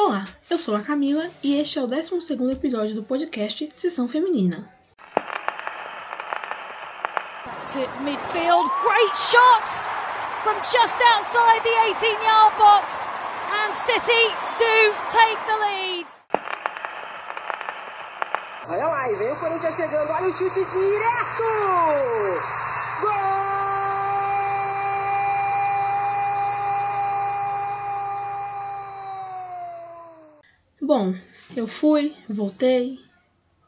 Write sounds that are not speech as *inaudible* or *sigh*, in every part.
Olá, eu sou a Camila e este é o 12 episódio do podcast Sessão Feminina. to midfield. Great shots from just outside the 18 yard box. And City do take the lead. Olha lá, e vem o Corinthians chegando. Olha o chute direto! Bom, eu fui, voltei,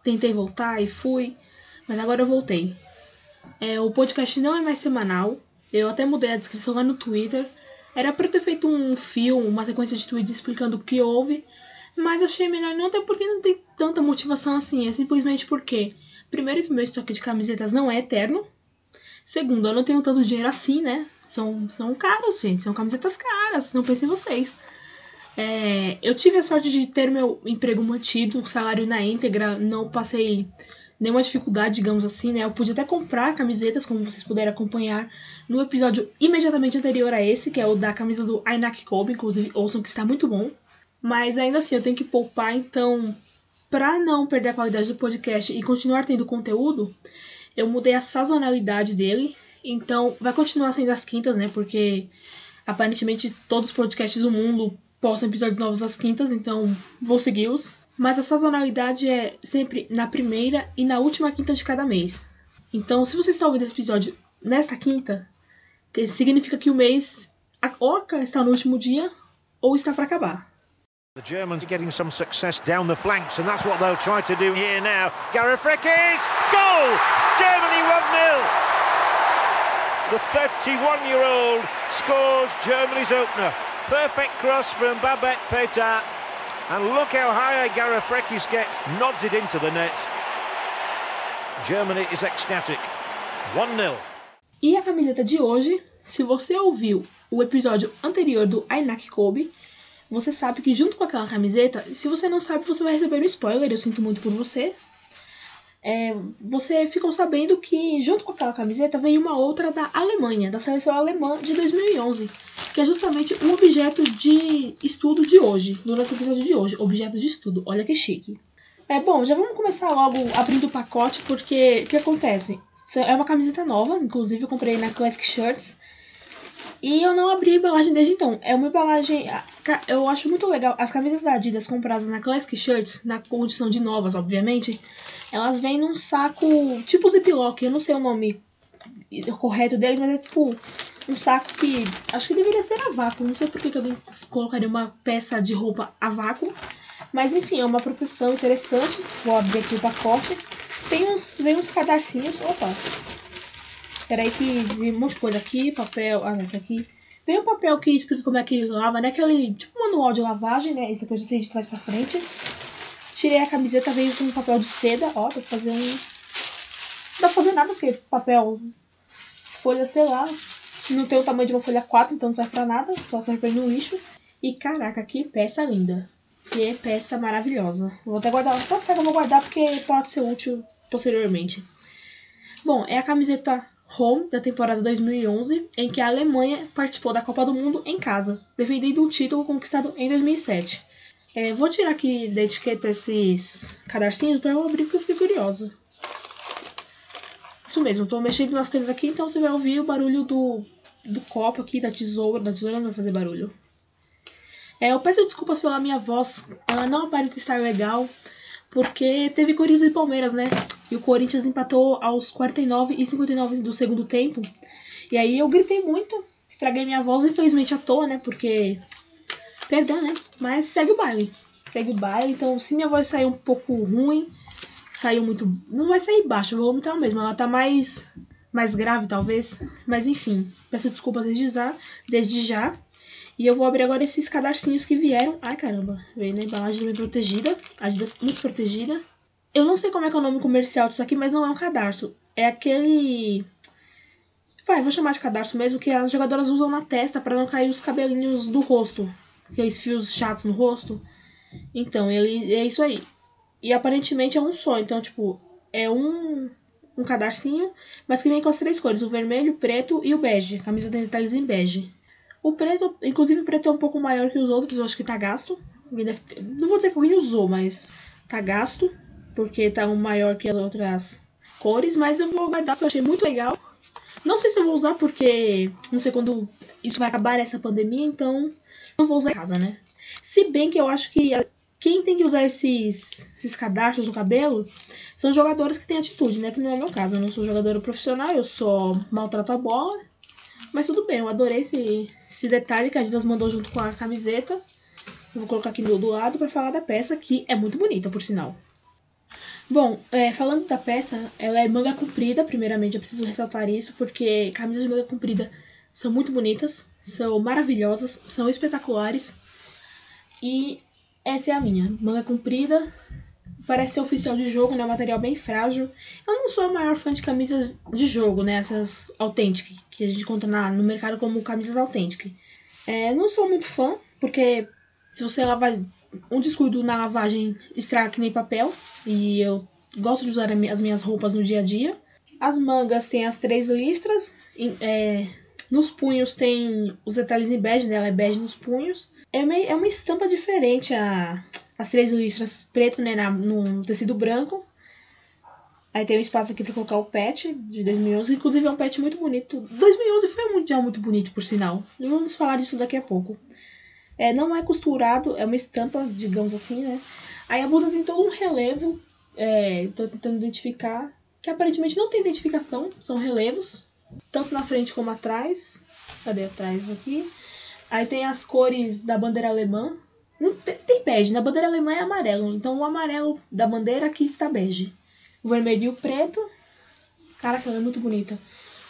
tentei voltar e fui, mas agora eu voltei. É, o podcast não é mais semanal, eu até mudei a descrição lá no Twitter. Era pra ter feito um fio, uma sequência de tweets explicando o que houve, mas achei melhor não, até porque não tem tanta motivação assim. É simplesmente porque, primeiro, que meu estoque de camisetas não é eterno. Segundo, eu não tenho tanto dinheiro assim, né? São, são caros, gente. São camisetas caras. Não pensem em vocês. É, eu tive a sorte de ter meu emprego mantido, salário na íntegra, não passei nenhuma dificuldade, digamos assim, né? Eu pude até comprar camisetas, como vocês puderam acompanhar no episódio imediatamente anterior a esse, que é o da camisa do Ainak Kobe, inclusive ouçam que está muito bom. Mas ainda assim, eu tenho que poupar, então, para não perder a qualidade do podcast e continuar tendo conteúdo, eu mudei a sazonalidade dele. Então, vai continuar sendo as quintas, né? Porque aparentemente todos os podcasts do mundo postam episódios novos às quintas, então vou segui-los. Mas a sazonalidade é sempre na primeira e na última quinta de cada mês. Então, se você está ouvindo esse episódio nesta quinta, significa que o mês ou está no último dia ou está para acabar. The Germans getting some success down the flanks, and that's what they'll try to do here now. Gareth Rickes, goal! Germany 1-0. The 31-year-old scores Germany's opener. Perfect cross from Babette Petard. And look how high Gareth Rickes gets, nods it into the net. Germany is ecstatic. 1-0. E a camiseta de hoje, se você ouviu o episódio anterior do Ainak Kobe, você sabe que junto com aquela camiseta, se você não sabe, você vai receber um spoiler, eu sinto muito por você. É, você ficou sabendo que junto com aquela camiseta veio uma outra da Alemanha, da seleção alemã de 2011, que é justamente o objeto de estudo de hoje, do nosso episódio de hoje, objeto de estudo. Olha que chique. É bom, já vamos começar logo abrindo o pacote, porque o que acontece? É uma camiseta nova, inclusive eu comprei na Classic Shirts. E eu não abri a embalagem desde então. É uma embalagem. Eu acho muito legal. As camisas da Adidas compradas na Classic Shirts, na condição de novas, obviamente, elas vêm num saco tipo Ziploc. Eu não sei o nome correto deles, mas é tipo um saco que acho que deveria ser a vácuo. Não sei por que, alguém colocaria uma peça de roupa a vácuo. Mas enfim, é uma proteção interessante. Vou abrir aqui o pacote. Tem uns, vem uns cadarcinhos. Opa! Peraí que vem um monte de coisa aqui, papel. Ah, esse aqui. Vem um papel que explica como é que lava, né? Aquele tipo manual de lavagem, né? Eu já sei de trás pra frente. Tirei a camiseta, veio com papel de seda. Ó, pra fazer um. Não dá pra fazer nada, porque papel. Folha, sei lá. Não tem o tamanho de uma folha 4, então não serve pra nada. Só serve pra ir no lixo. E caraca, que peça linda. Que peça maravilhosa. Vou até guardar. Não sei que eu vou guardar porque pode ser útil posteriormente. Bom, é a camiseta Home da temporada 2011, em que a Alemanha participou da Copa do Mundo em casa, defendendo o título conquistado em 2007. É, vou tirar aqui da etiqueta esses cadarcinhos para eu abrir porque eu fiquei curiosa. Isso mesmo, estou mexendo nas coisas aqui, então você vai ouvir o barulho do, do copo aqui, da tesoura. Da tesoura não vai fazer barulho. É, eu peço desculpas pela minha voz, ela não aparenta estar legal, porque teve Corinthians e Palmeiras, né? E o Corinthians empatou aos 49 e 59 do segundo tempo. E aí eu gritei muito, estraguei minha voz, infelizmente à toa, né? Porque. Perdão, né? Mas segue o baile. Segue o baile. Então, se minha voz sair um pouco ruim, saiu muito. Não vai sair baixo, vou aumentar mesmo. Ela tá mais. Mais grave, talvez. Mas enfim, peço desculpas desde já. Desde já. E eu vou abrir agora esses cadarcinhos que vieram. Ai, caramba. Veio na embalagem bem protegida. Adidas muito protegida. Eu não sei como é que é o nome comercial disso aqui, mas não é um cadarço. É aquele. Vai, vou chamar de cadarço mesmo, que as jogadoras usam na testa para não cair os cabelinhos do rosto. Aqueles fios chatos no rosto. Então, ele é isso aí. E aparentemente é um só. Então, tipo, é um, um cadarcinho, mas que vem com as três cores: o vermelho, o preto e o bege. Camisa tem detalhes em bege. O preto, inclusive o preto é um pouco maior que os outros, eu acho que tá gasto. Não vou dizer que alguém usou, mas tá gasto, porque tá um maior que as outras cores, mas eu vou guardar porque eu achei muito legal. Não sei se eu vou usar porque não sei quando isso vai acabar essa pandemia, então não vou usar em casa, né? Se bem que eu acho que quem tem que usar esses, esses cadarços no cabelo são jogadores que têm atitude, né? Que não é o meu caso. Eu não sou jogadora profissional, eu só maltrato a bola. Mas tudo bem, eu adorei esse, esse detalhe que a Adidas mandou junto com a camiseta. Vou colocar aqui do lado para falar da peça, que é muito bonita, por sinal. Bom, é, falando da peça, ela é manga comprida, primeiramente eu preciso ressaltar isso, porque camisas de manga comprida são muito bonitas, são maravilhosas, são espetaculares. E essa é a minha, manga comprida, parece ser oficial de jogo, né? Material bem frágil. Eu não sou a maior fã de camisas de jogo, né? Essas autênticas, que a gente conta na, no mercado como camisas autênticas. É, não sou muito fã, porque se você lavar um descuido na lavagem estraga que nem papel. E eu gosto de usar as minhas roupas no dia a dia. As mangas têm as três listras. É, nos punhos tem os detalhes em bege, né? Ela é bege nos punhos. É uma, é uma estampa diferente a, as três listras preto, né? Na, no tecido branco. Aí tem um espaço aqui para colocar o pet de 2011, inclusive é um pet muito bonito. 2011 foi um mundial muito bonito, por sinal. E vamos falar disso daqui a pouco. É, não é costurado, é uma estampa, digamos assim, né? Aí a blusa tem todo um relevo, é, tô tentando identificar, que aparentemente não tem identificação, são relevos, tanto na frente como atrás. Cadê atrás aqui? Aí tem as cores da bandeira alemã. Não tem, tem bege, na bandeira alemã é amarelo, então o amarelo da bandeira aqui está bege. O vermelho e o preto. Caraca, ela é muito bonita.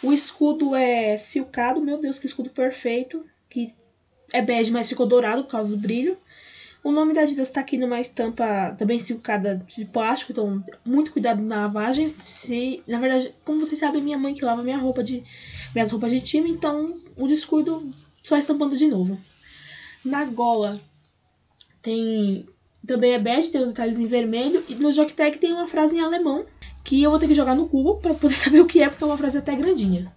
O escudo é silcado, meu Deus, que escudo perfeito. Que é bege, mas ficou dourado por causa do brilho. O nome da Adidas está aqui numa estampa também silcada de plástico, então muito cuidado na lavagem. Se, na verdade, como vocês sabem, minha mãe que lava minha roupa de minhas roupas de time, então o descuido só estampando de novo. Na gola tem também é bege, tem os detalhes em vermelho e no Jogtag tem uma frase em alemão que eu vou ter que jogar no Google para poder *laughs* saber o que é, porque é uma frase até grandinha.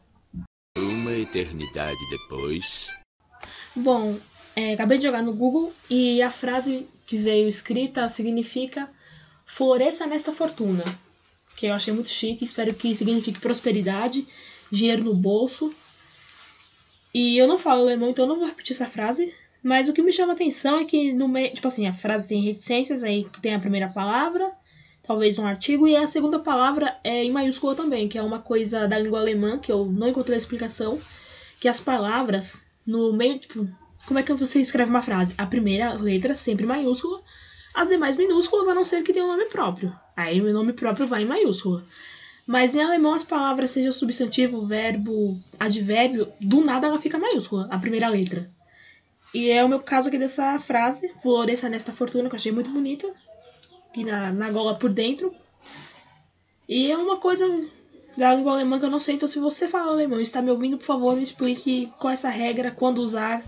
Uma eternidade depois. Bom, é, acabei de jogar no Google e a frase que veio escrita significa floresça nesta fortuna. Que eu achei muito chique, espero que signifique prosperidade, dinheiro no bolso. E eu não falo alemão, então eu não vou repetir essa frase. Mas o que me chama atenção é que no meio. Tipo assim, a frase tem reticências, aí tem a primeira palavra, talvez um artigo, e a segunda palavra é em maiúscula também, que é uma coisa da língua alemã, que eu não encontrei a explicação. Que as palavras no meio, tipo, como é que você escreve uma frase? A primeira letra sempre maiúscula, as demais minúsculas, a não ser que tenha um nome próprio. Aí o nome próprio vai em maiúscula. Mas em alemão as palavras, seja substantivo, verbo, advérbio, do nada ela fica maiúscula, a primeira letra. E é o meu caso aqui dessa frase, floresça nesta fortuna, que eu achei muito bonita. Aqui na, na gola por dentro. E é uma coisa da língua alemã que eu não sei. Então, se você fala alemão e está me ouvindo, por favor, me explique qual é essa regra, quando usar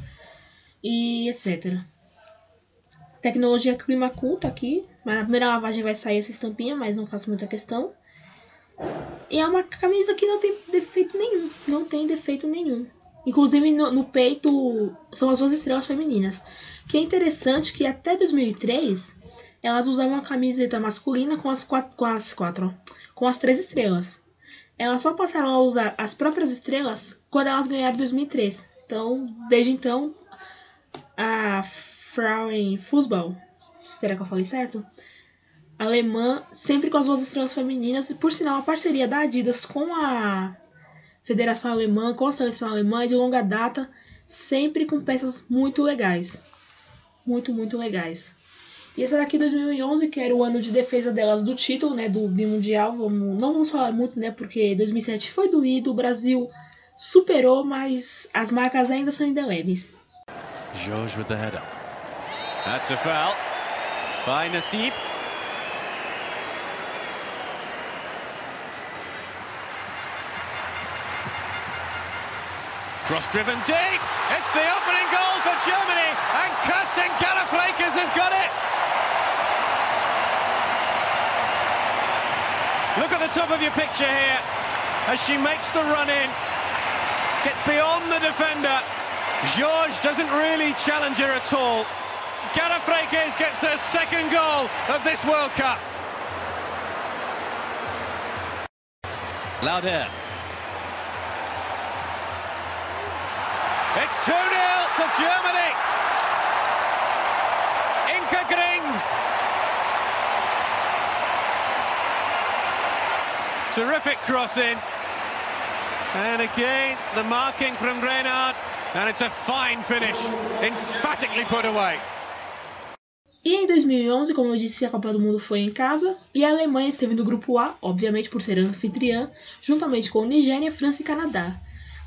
e etc. Tecnologia clima culta aqui. Mas na primeira lavagem vai sair essa estampinha, mas não faço muita questão. E é uma camisa que não tem defeito nenhum. Não tem defeito nenhum. Inclusive no, no peito são as duas estrelas femininas. Que é interessante que até 2003 elas usavam uma camiseta masculina com as quatro, com as quatro, com as três estrelas. Elas só passaram a usar as próprias estrelas quando elas ganharam em 2003. Então, desde então, a Frauen Fußball, será que eu falei certo? Alemã, sempre com as duas estrelas femininas, e por sinal, a parceria da Adidas com a Federação Alemã, com a seleção alemã é de longa data, sempre com peças muito legais. Muito, muito legais. E esse daqui 2011, que era o ano de defesa delas do título, né, do bimundial. Vamos, não vamos falar muito, né, porque 2007 foi doído, o Brasil superou, mas as marcas ainda são indeléveis. George with the header. That's a foul by Nassib. Cross driven deep. It's the opening goal for Germany, Look at the top of your picture here as she makes the run in, gets beyond the defender. George doesn't really challenge her at all. Gareth Freikas gets her second goal of this World Cup. Lauder. It's 2 0 to Germany. Inka Grings. Terrific crossing. And again, the marking from Reynard. And it's a fine finish. Emphatically put away. E em 2011, como eu disse, a Copa do Mundo foi em casa e a Alemanha esteve no grupo A, obviamente por ser anfitriã, juntamente com Nigéria, França e Canadá,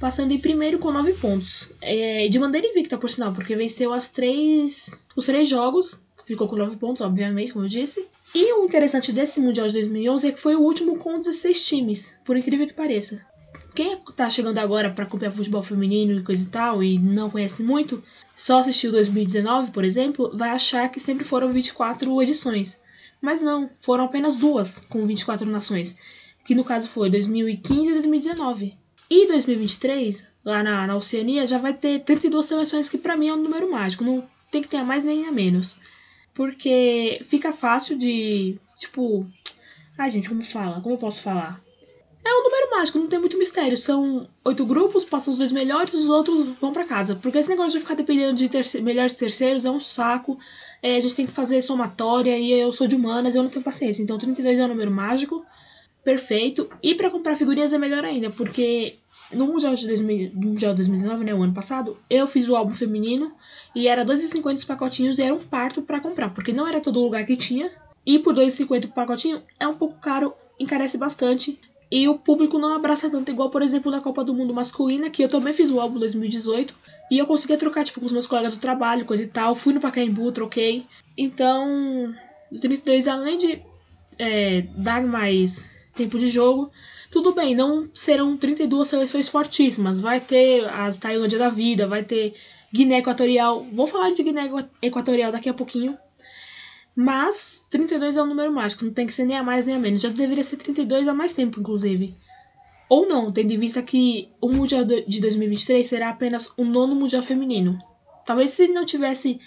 passando em primeiro com nove pontos, é, de maneira invicta, por sinal, porque venceu as três, os três jogos, ficou com nove pontos, obviamente, como eu disse. E o interessante desse Mundial de 2011 é que foi o último com 16 times, por incrível que pareça. Quem tá chegando agora para acompanhar futebol feminino e coisa e tal e não conhece muito, só assistiu 2019, por exemplo, vai achar que sempre foram 24 edições. Mas não, foram apenas duas com 24 nações, que no caso foi 2015 e 2019. E 2023, lá na, na Oceania, já vai ter 32 seleções, que para mim é um número mágico, não tem que ter a mais nem a menos. Porque fica fácil de, tipo, ai gente, como fala? Como eu posso falar? É um número mágico, não tem muito mistério. São oito grupos, passam os dois melhores, os outros vão para casa. Porque esse negócio de ficar dependendo de melhores terceiros é um saco. É, a gente tem que fazer somatória e eu sou de humanas, eu não tenho paciência. Então 32 é um número mágico, perfeito. E para comprar figurinhas é melhor ainda, porque no Mundial de 2000, Mundial 2019, né, o ano passado, eu fiz o álbum feminino e era 2,50 os pacotinhos e era um parto para comprar, porque não era todo lugar que tinha. E por 2,50 o pacotinho é um pouco caro, encarece bastante. E o público não abraça tanto, igual, por exemplo, na Copa do Mundo masculina, que eu também fiz o álbum 2018. E eu conseguia trocar, tipo, com os meus colegas do trabalho, coisa e tal. Fui no Pacaembu, troquei. Então, o 32, além de é, dar mais tempo de jogo, tudo bem, não serão 32 seleções fortíssimas. Vai ter as Tailândia da vida, vai ter Guiné Equatorial. Vou falar de Guiné Equatorial daqui a pouquinho. Mas 32 é um número mágico, não tem que ser nem a mais nem a menos. Já deveria ser 32 há mais tempo, inclusive. Ou não, tendo em vista que o Mundial de 2023 será apenas o nono Mundial feminino. Talvez se não tivesse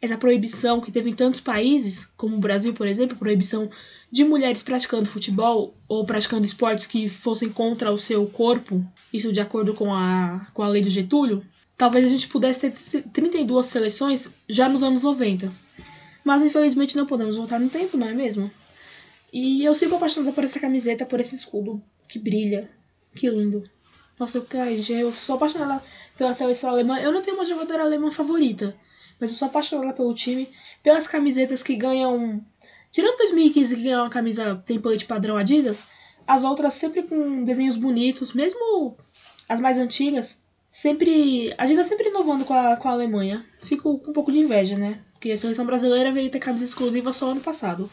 essa proibição que teve em tantos países, como o Brasil, por exemplo, proibição de mulheres praticando futebol ou praticando esportes que fossem contra o seu corpo, isso de acordo com a, com a lei do Getúlio, talvez a gente pudesse ter 32 seleções já nos anos 90. Mas infelizmente não podemos voltar no tempo, não é mesmo? E eu sigo apaixonada por essa camiseta, por esse escudo que brilha. Que lindo. Nossa, eu, gente, eu sou apaixonada pela seleção alemã. Eu não tenho uma jogadora alemã favorita, mas eu sou apaixonada pelo time, pelas camisetas que ganham. Tirando 2015 que ganhou uma camisa template padrão Adidas, as outras sempre com desenhos bonitos, mesmo as mais antigas, sempre. A Adidas sempre inovando com a, com a Alemanha. Fico com um pouco de inveja, né? Porque a seleção brasileira veio ter camisa exclusiva só ano passado.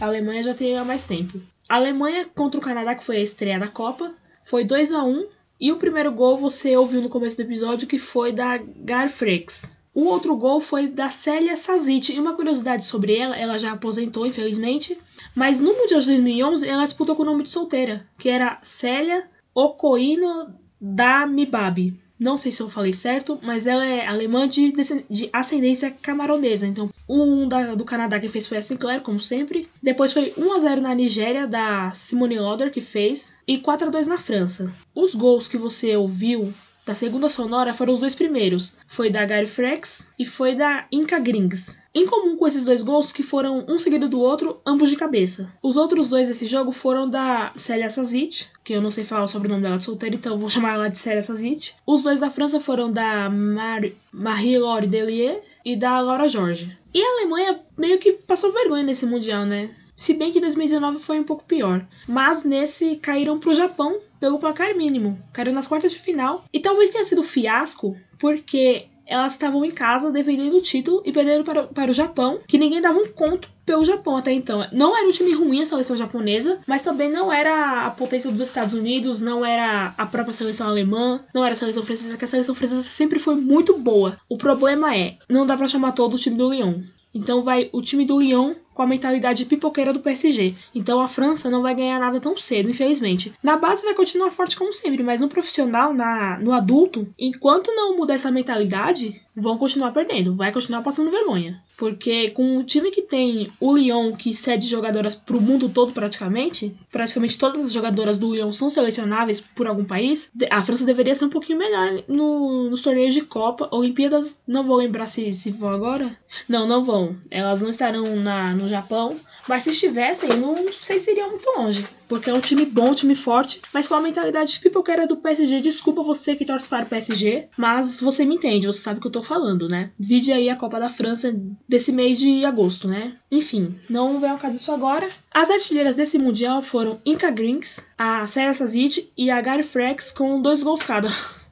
A Alemanha já tem há mais tempo. A Alemanha contra o Canadá, que foi a estreia da Copa, foi 2 a 1 e o primeiro gol você ouviu no começo do episódio que foi da Garfrex. O outro gol foi da Célia Sazit. E uma curiosidade sobre ela, ela já aposentou, infelizmente. Mas no Mundial de 2011, ela disputou com o nome de solteira, que era Célia Okoino da Mibabi não sei se eu falei certo, mas ela é alemã de, de ascendência camaronesa. Então, um da, do Canadá que fez foi a Sinclair, como sempre. Depois foi 1x0 na Nigéria, da Simone Lauder, que fez. E 4x2 na França. Os gols que você ouviu da segunda sonora foram os dois primeiros. Foi da Gary Frex e foi da Inca Grings. Em comum com esses dois gols, que foram um seguido do outro, ambos de cabeça. Os outros dois desse jogo foram da Célia Sazit, que eu não sei falar o sobrenome dela de solteira, então vou chamar ela de Célia Sazit. Os dois da França foram da Mar Marie-Laure Delier e da Laura Jorge. E a Alemanha meio que passou vergonha nesse Mundial, né? Se bem que 2019 foi um pouco pior. Mas nesse caíram pro Japão pelo placar mínimo. Caíram nas quartas de final. E talvez tenha sido fiasco, porque elas estavam em casa defendendo o título e perdendo para, para o Japão, que ninguém dava um conto pelo Japão até então. Não era um time ruim a seleção japonesa, mas também não era a potência dos Estados Unidos, não era a própria seleção alemã, não era a seleção francesa, que a seleção francesa sempre foi muito boa. O problema é, não dá para chamar todo o time do Lyon. Então vai o time do Lyon com a mentalidade pipoqueira do PSG. Então a França não vai ganhar nada tão cedo, infelizmente. Na base vai continuar forte como sempre, mas no profissional, na no adulto, enquanto não mudar essa mentalidade, vão continuar perdendo, vai continuar passando vergonha. Porque com o time que tem o Lyon, que cede jogadoras pro mundo todo praticamente, praticamente todas as jogadoras do Lyon são selecionáveis por algum país, a França deveria ser um pouquinho melhor no, nos torneios de Copa. Olimpíadas, não vou lembrar se, se vão agora. Não, não vão. Elas não estarão na, no Japão. Mas se estivessem, não sei se iriam muito longe. Porque é um time bom, um time forte, mas com a mentalidade de pipoqueira do PSG. Desculpa você que torce para o PSG, mas você me entende, você sabe o que eu tô falando, né? Vide aí a Copa da França desse mês de agosto, né? Enfim, não vem ao caso isso agora. As artilheiras desse Mundial foram Inca Grinks, a Sarah Sazid e a Gary Frex com dois gols cada. *laughs*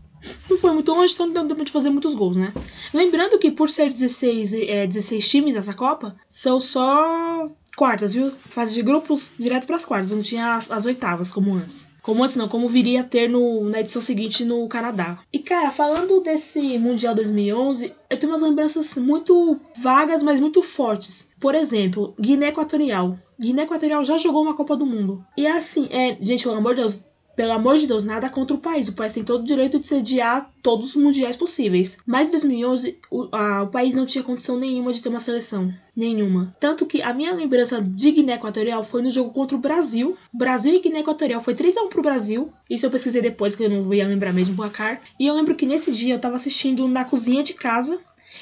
Não foi muito longe, então não deu tempo de fazer muitos gols, né? Lembrando que por ser 16, é, 16 times essa Copa, são só quartas, viu? Fase de grupos direto para as quartas, não tinha as, as, oitavas como antes. Como antes não, como viria a ter no, na edição seguinte no Canadá. E cara, falando desse Mundial 2011, eu tenho umas lembranças muito vagas, mas muito fortes. Por exemplo, Guiné Equatorial. Guiné Equatorial já jogou uma Copa do Mundo. E assim, é, gente, pelo amor de Deus, pelo amor de Deus, nada contra o país. O país tem todo o direito de sediar todos os mundiais possíveis. Mas em 2011, o, a, o país não tinha condição nenhuma de ter uma seleção. Nenhuma. Tanto que a minha lembrança de Guiné Equatorial foi no jogo contra o Brasil. Brasil e Guiné Equatorial foi 3x1 pro Brasil. Isso eu pesquisei depois, que eu não ia lembrar mesmo o placar. E eu lembro que nesse dia eu tava assistindo na cozinha de casa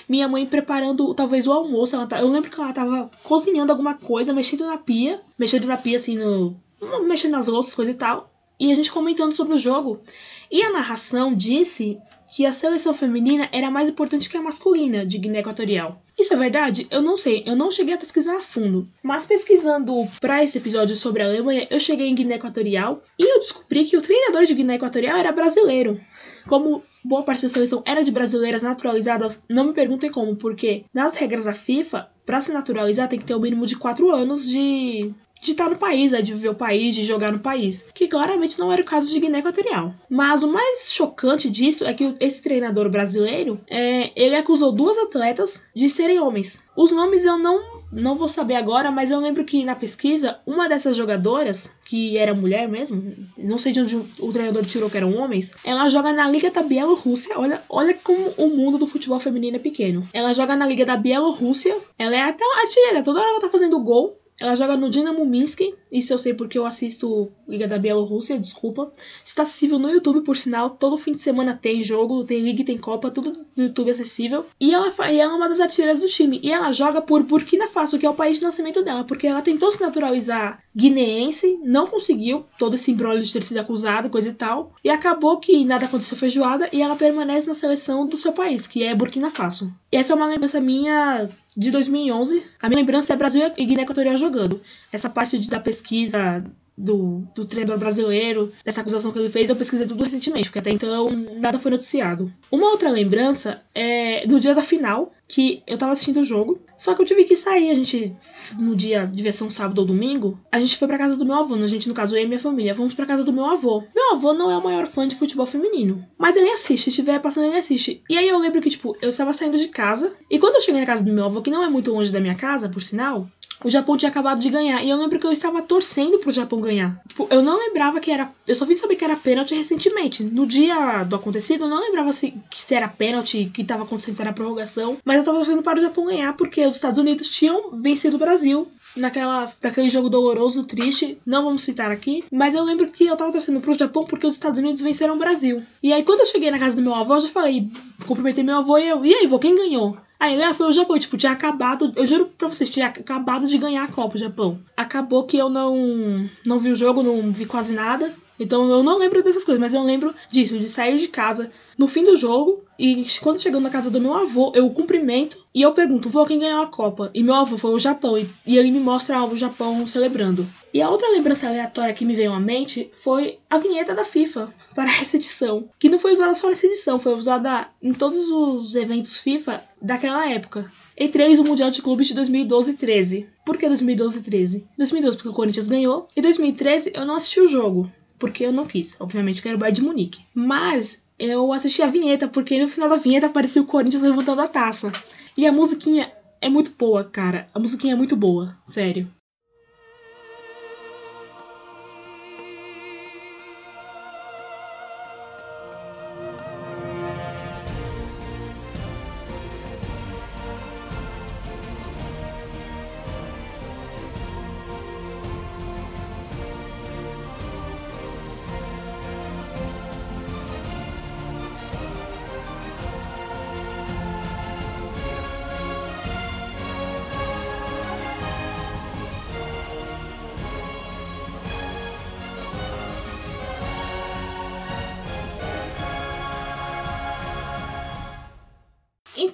minha mãe preparando talvez o almoço. Ela tá, eu lembro que ela tava cozinhando alguma coisa, mexendo na pia, mexendo na pia assim no. mexendo nas louças, coisa e tal e a gente comentando sobre o jogo. E a narração disse que a seleção feminina era mais importante que a masculina de Guiné Equatorial. Isso é verdade? Eu não sei, eu não cheguei a pesquisar a fundo. Mas pesquisando para esse episódio sobre a Alemanha, eu cheguei em Guiné Equatorial e eu descobri que o treinador de Guiné Equatorial era brasileiro. Como boa parte da seleção era de brasileiras naturalizadas, não me perguntem como, porque nas regras da FIFA, para se naturalizar tem que ter o um mínimo de 4 anos de de estar no país, né, de viver o país, de jogar no país, que claramente não era o caso de Guiné Equatorial. Mas o mais chocante disso é que esse treinador brasileiro, é, ele acusou duas atletas de serem homens. Os nomes eu não não vou saber agora, mas eu lembro que na pesquisa, uma dessas jogadoras, que era mulher mesmo, não sei de onde o treinador tirou que eram homens, ela joga na Liga da Bielorrússia. Olha, olha como o mundo do futebol feminino é pequeno. Ela joga na Liga da Bielorrússia, ela é até artilheira, toda hora ela tá fazendo gol. Ela joga no Dinamo Minsk, isso eu sei porque eu assisto Liga da Bielorrússia, desculpa. Está acessível no YouTube, por sinal. Todo fim de semana tem jogo, tem Liga tem Copa, tudo no YouTube acessível. E ela, e ela é uma das artilheiras do time. E ela joga por Burkina Faso, que é o país de nascimento dela, porque ela tentou se naturalizar guineense, não conseguiu, todo esse embrolho de ter sido acusada, coisa e tal. E acabou que nada aconteceu feijoada e ela permanece na seleção do seu país, que é Burkina Faso. E essa é uma lembrança minha de 2011. A minha lembrança é Brasil e Guiné Equatorial jogando. Essa parte da pesquisa do, do treinador brasileiro, dessa acusação que ele fez, eu pesquisei tudo recentemente, porque até então nada foi noticiado. Uma outra lembrança é no dia da final, que eu tava assistindo o jogo, só que eu tive que sair, a gente, no dia, devia ser um sábado ou domingo, a gente foi pra casa do meu avô, a gente, no caso, eu e minha família, fomos pra casa do meu avô. Meu avô não é o maior fã de futebol feminino, mas ele assiste, se estiver passando, ele assiste. E aí eu lembro que, tipo, eu estava saindo de casa, e quando eu cheguei na casa do meu avô, que não é muito longe da minha casa, por sinal, o Japão tinha acabado de ganhar. E eu lembro que eu estava torcendo pro Japão ganhar. Tipo, eu não lembrava que era. Eu só vim saber que era pênalti recentemente. No dia do acontecido, eu não lembrava se, se era pênalti, que estava acontecendo, se era prorrogação. Mas eu estava torcendo para o Japão ganhar, porque os Estados Unidos tinham vencido o Brasil naquela, naquele jogo doloroso, triste, não vamos citar aqui, mas eu lembro que eu tava torcendo pro Japão porque os Estados Unidos venceram o Brasil. E aí quando eu cheguei na casa do meu avô, eu já falei, cumprimentei meu avô e eu, e aí, vô, quem ganhou? Aí ele, ah, foi o Japão. Tipo, tinha acabado. Eu juro pra vocês, tinha acabado de ganhar a Copa o Japão. Acabou que eu não, não vi o jogo, não vi quase nada. Então eu não lembro dessas coisas, mas eu lembro disso, de sair de casa no fim do jogo. E quando chegando na casa do meu avô, eu cumprimento e eu pergunto, vô, quem ganhou a Copa? E meu avô foi o Japão. E, e ele me mostra o Japão celebrando. E a outra lembrança aleatória que me veio à mente foi a vinheta da FIFA *laughs* para essa edição, que não foi usada só nessa edição, foi usada em todos os eventos FIFA daquela época. Entre eles o Mundial de Clubes de 2012 e 13. Por que 2012 e 13? 2012 porque o Corinthians ganhou, e 2013 eu não assisti o jogo, porque eu não quis. Obviamente eu quero o Bayern de Munique. Mas eu assisti a vinheta porque no final da vinheta aparecia o Corinthians levantando a taça. E a musiquinha é muito boa, cara. A musiquinha é muito boa, sério.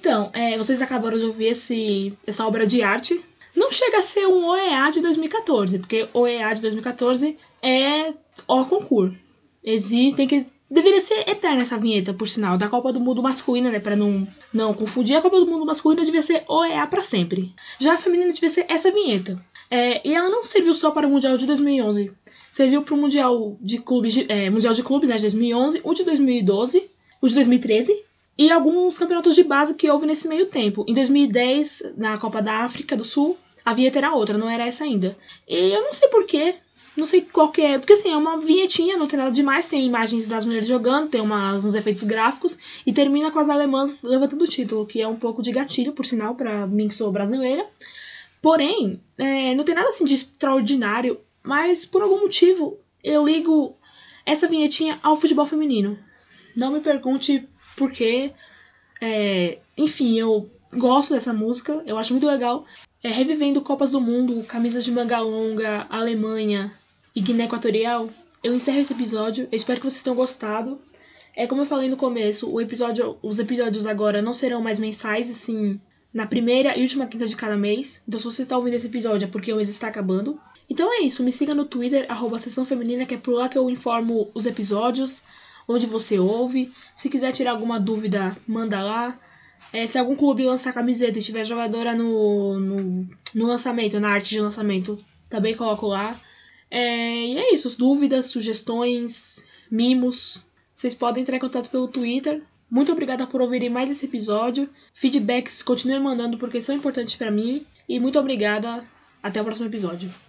Então, é, vocês acabaram de ouvir esse, essa obra de arte. Não chega a ser um OEA de 2014, porque OEA de 2014 é o concurso. Existe, tem que. Deveria ser eterna essa vinheta, por sinal, da Copa do Mundo masculina, né? Pra não, não confundir. A Copa do Mundo masculina devia ser OEA pra sempre. Já a feminina devia ser essa vinheta. É, e ela não serviu só para o Mundial de 2011. Serviu para o Mundial de Clubes, de, é, Mundial de Clubes né, de 2011, o de 2012, o de 2013 e alguns campeonatos de base que houve nesse meio tempo. Em 2010, na Copa da África do Sul, a vinheta era outra, não era essa ainda. E eu não sei porquê, não sei qual que é, porque assim, é uma vinhetinha, não tem nada demais, tem imagens das mulheres jogando, tem umas, uns efeitos gráficos, e termina com as alemãs levantando o título, que é um pouco de gatilho, por sinal, para mim que sou brasileira. Porém, é, não tem nada assim de extraordinário, mas por algum motivo eu ligo essa vinhetinha ao futebol feminino. Não me pergunte por quê. É, enfim, eu gosto dessa música, eu acho muito legal. É, revivendo Copas do Mundo, camisas de manga longa, Alemanha e Guiné Equatorial, eu encerro esse episódio. Eu espero que vocês tenham gostado. É como eu falei no começo, o episódio, os episódios agora não serão mais mensais, assim, na primeira e última quinta de cada mês. Então, se você está ouvindo esse episódio é porque o mês está acabando. Então é isso, me siga no Twitter, arroba Sessão Feminina, que é por lá que eu informo os episódios, onde você ouve. Se quiser tirar alguma dúvida, manda lá. É, se algum clube lançar camiseta e tiver jogadora no, no, no, lançamento, na arte de lançamento, também coloco lá. É, e é isso, dúvidas, sugestões, mimos. Vocês podem entrar em contato pelo Twitter, muito obrigada por ouvirem mais esse episódio. Feedbacks continuem mandando porque são importantes para mim. E muito obrigada. Até o próximo episódio.